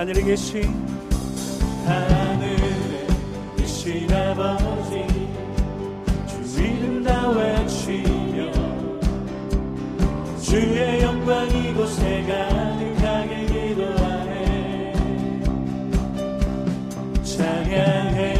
하늘에 계신 하늘에 계신 아버지 주 이름 다 외치며 주의 영광 이곳에 가득하게 기도하네. 찬양해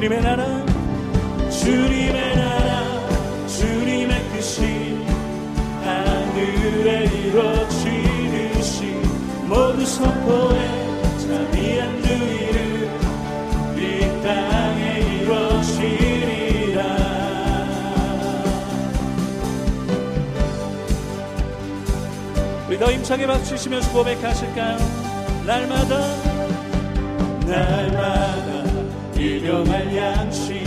주님의 나라 주님의 나라 주님의 뜻이 하늘에 이루어지듯이 모두 선포해 자비한 주 이름 이 땅에 이루어지리라 우리 더 힘차게 박수치시면서 고백하실까요? 날마다 날마다 일용할 양식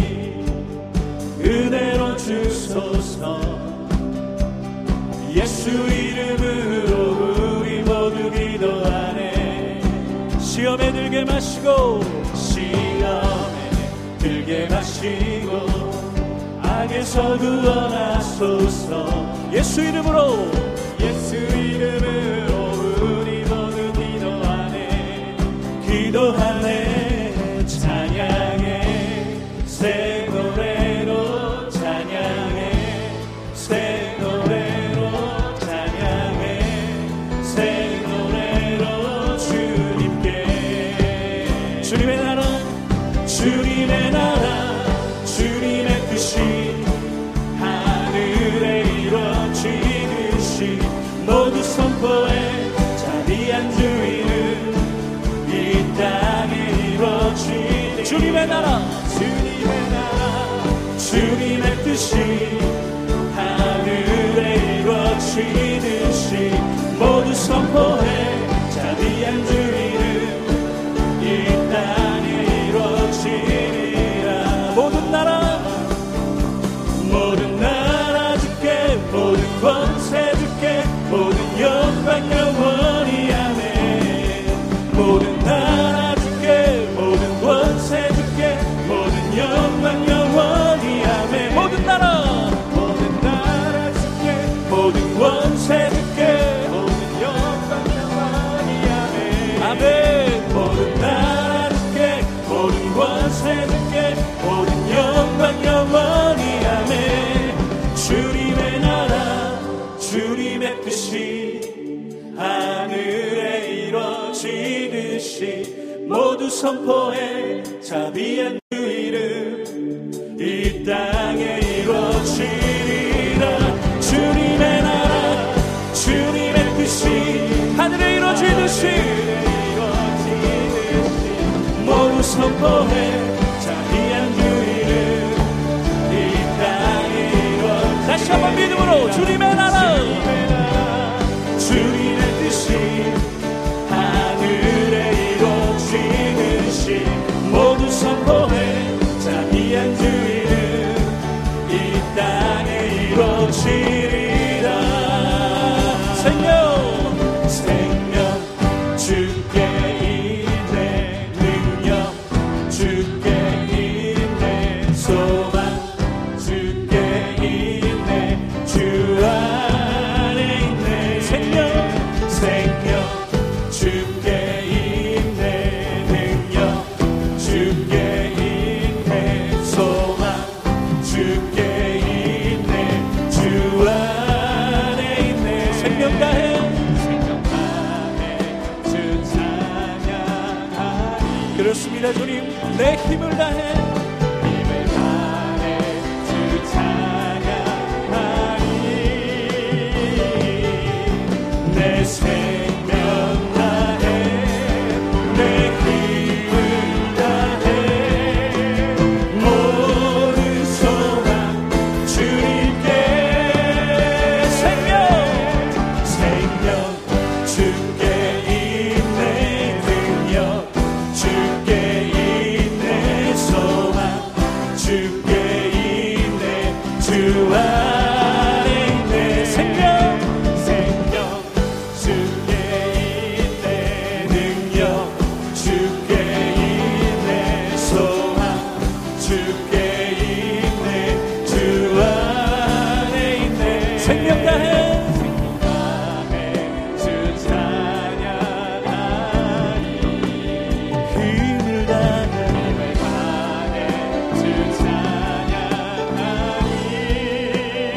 은혜로 주소서. 예수 이름으로 우리 모두 기도하네 시험에 들게 마시고 시험에 들게 마시고 악에서 구원하소서. 예수 이름으로 예수 이름으로 우리 모두 기도하네 기도하네 주님의 나라 주님의 나라 주님의 뜻이 하늘에 이루어지듯이 모두 선포해 자비한 주 이름 이 땅에 이루어지듯이 주님의 나라. 주님의 나라 주님의 뜻이 모든 권세 주께 모든 영광 영원히 아멘 아멘. 모든 나라 주께 모든 권세 주께 모든 영광 영원히 아멘 주님의 나라 주님의 뜻이 하늘에 이루어지듯이 모두 선포해 자비한 이루어지듯이 모두 선포해 자비한 주 이름 이 이루어 다시 한번 믿음으로 주님의 나라. 주님의 뜻이 하늘에 이루어지듯이 모두 선포 있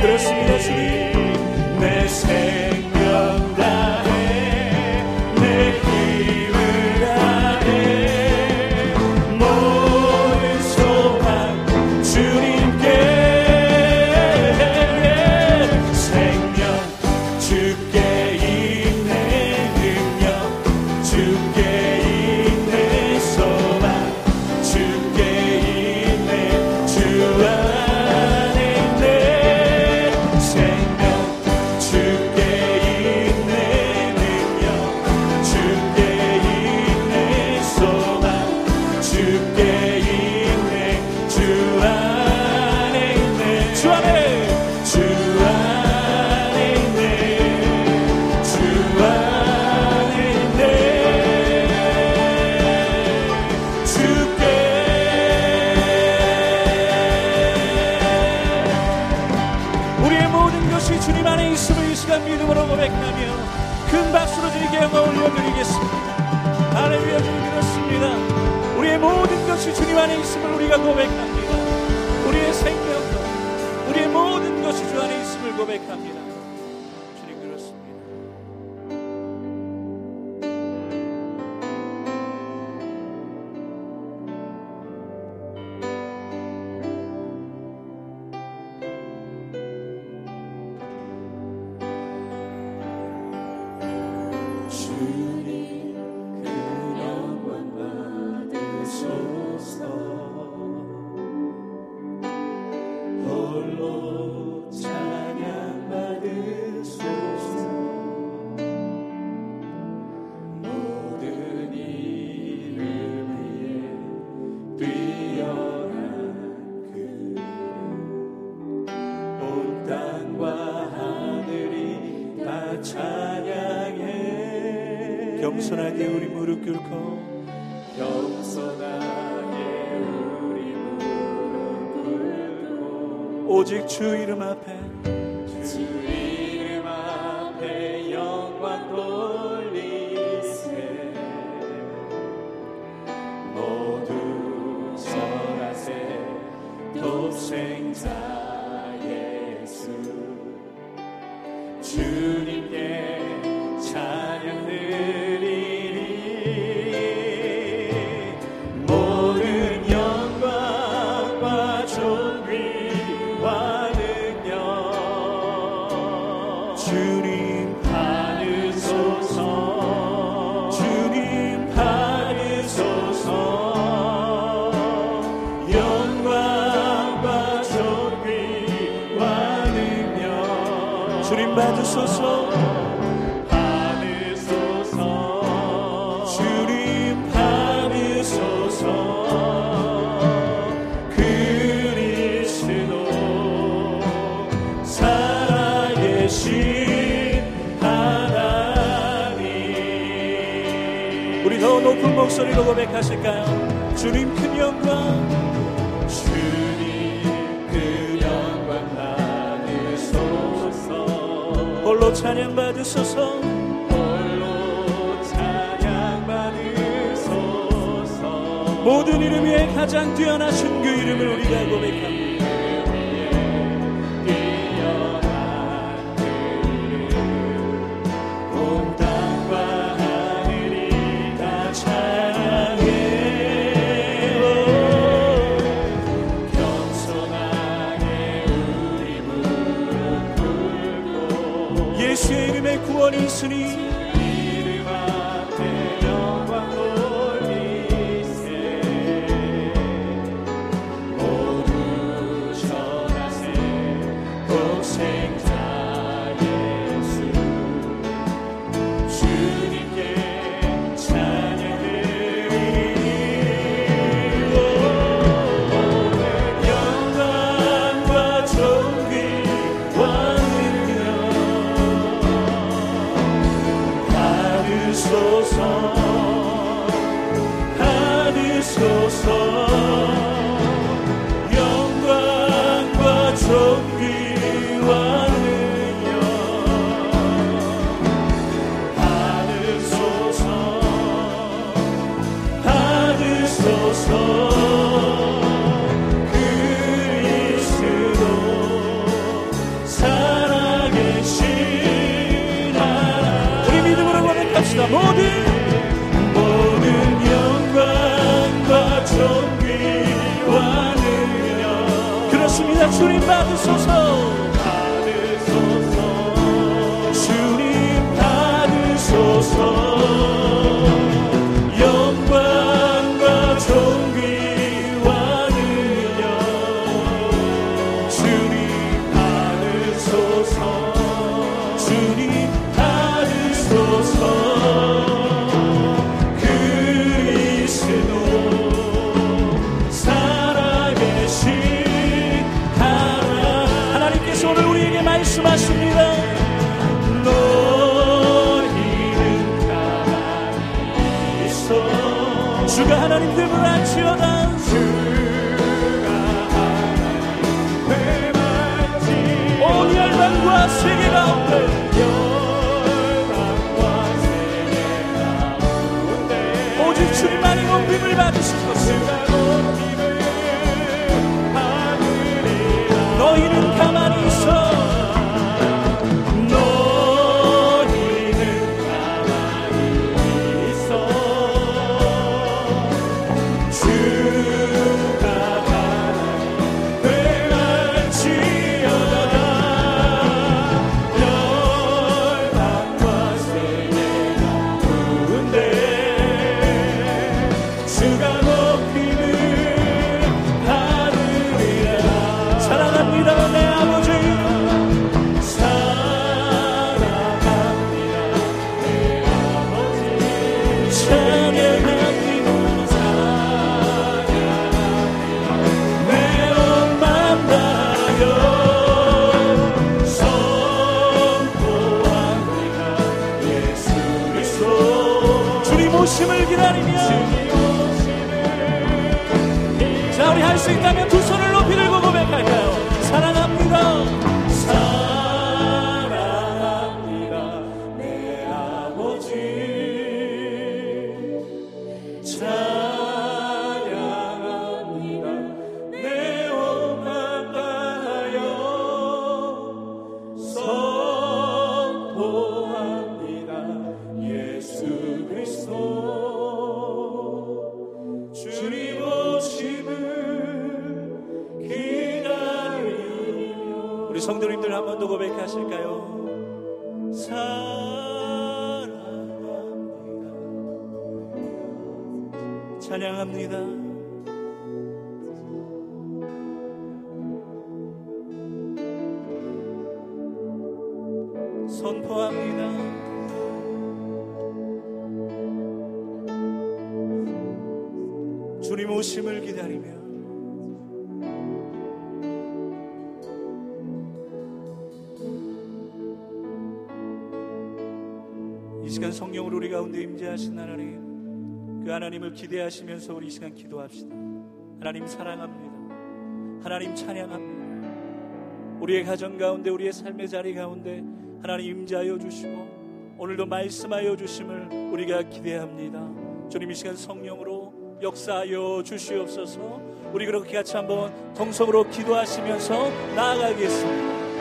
Christmas Eve. 고백합니다. 주님 그렇습니다. 홀로 오직 주 이름 앞에 주님 받으소서, 주님 받으소서, 그리스도 살아계신 하나님. 우리 더 높은 목소리로 고백하실까요? 주님 큰 영광. 찬양받으소서 모든 이름 위에 가장 뛰어나신 그 이름을 우리가 고백합니다. 받으소서. 받으소서. 주님 받으소서. 말씀하십니다. 너희는 가 있어. 주가 하나님 됨을 아치어다. 주가 하나님 됨을 아치어다. 온 열방과 세계 가운데. 주님만이 높임을 받으실 것을 자 우리 할 수 있다면 두 손을 찬양합니다. 선포합니다. 주님 오심을 기다리며 이 시간 성령으로 우리 가운데 임재하신 하나님 그 하나님을 기대하시면서 우리 이 시간 기도합시다. 하나님 사랑합니다. 하나님 찬양합니다. 우리의 가정 가운데 우리의 삶의 자리 가운데 하나님 임재하여 주시고 오늘도 말씀하여 주심을 우리가 기대합니다. 주님 이 시간 성령으로 역사하여 주시옵소서. 우리 그렇게 같이 한번 동성으로 기도하시면서 나아가겠습니다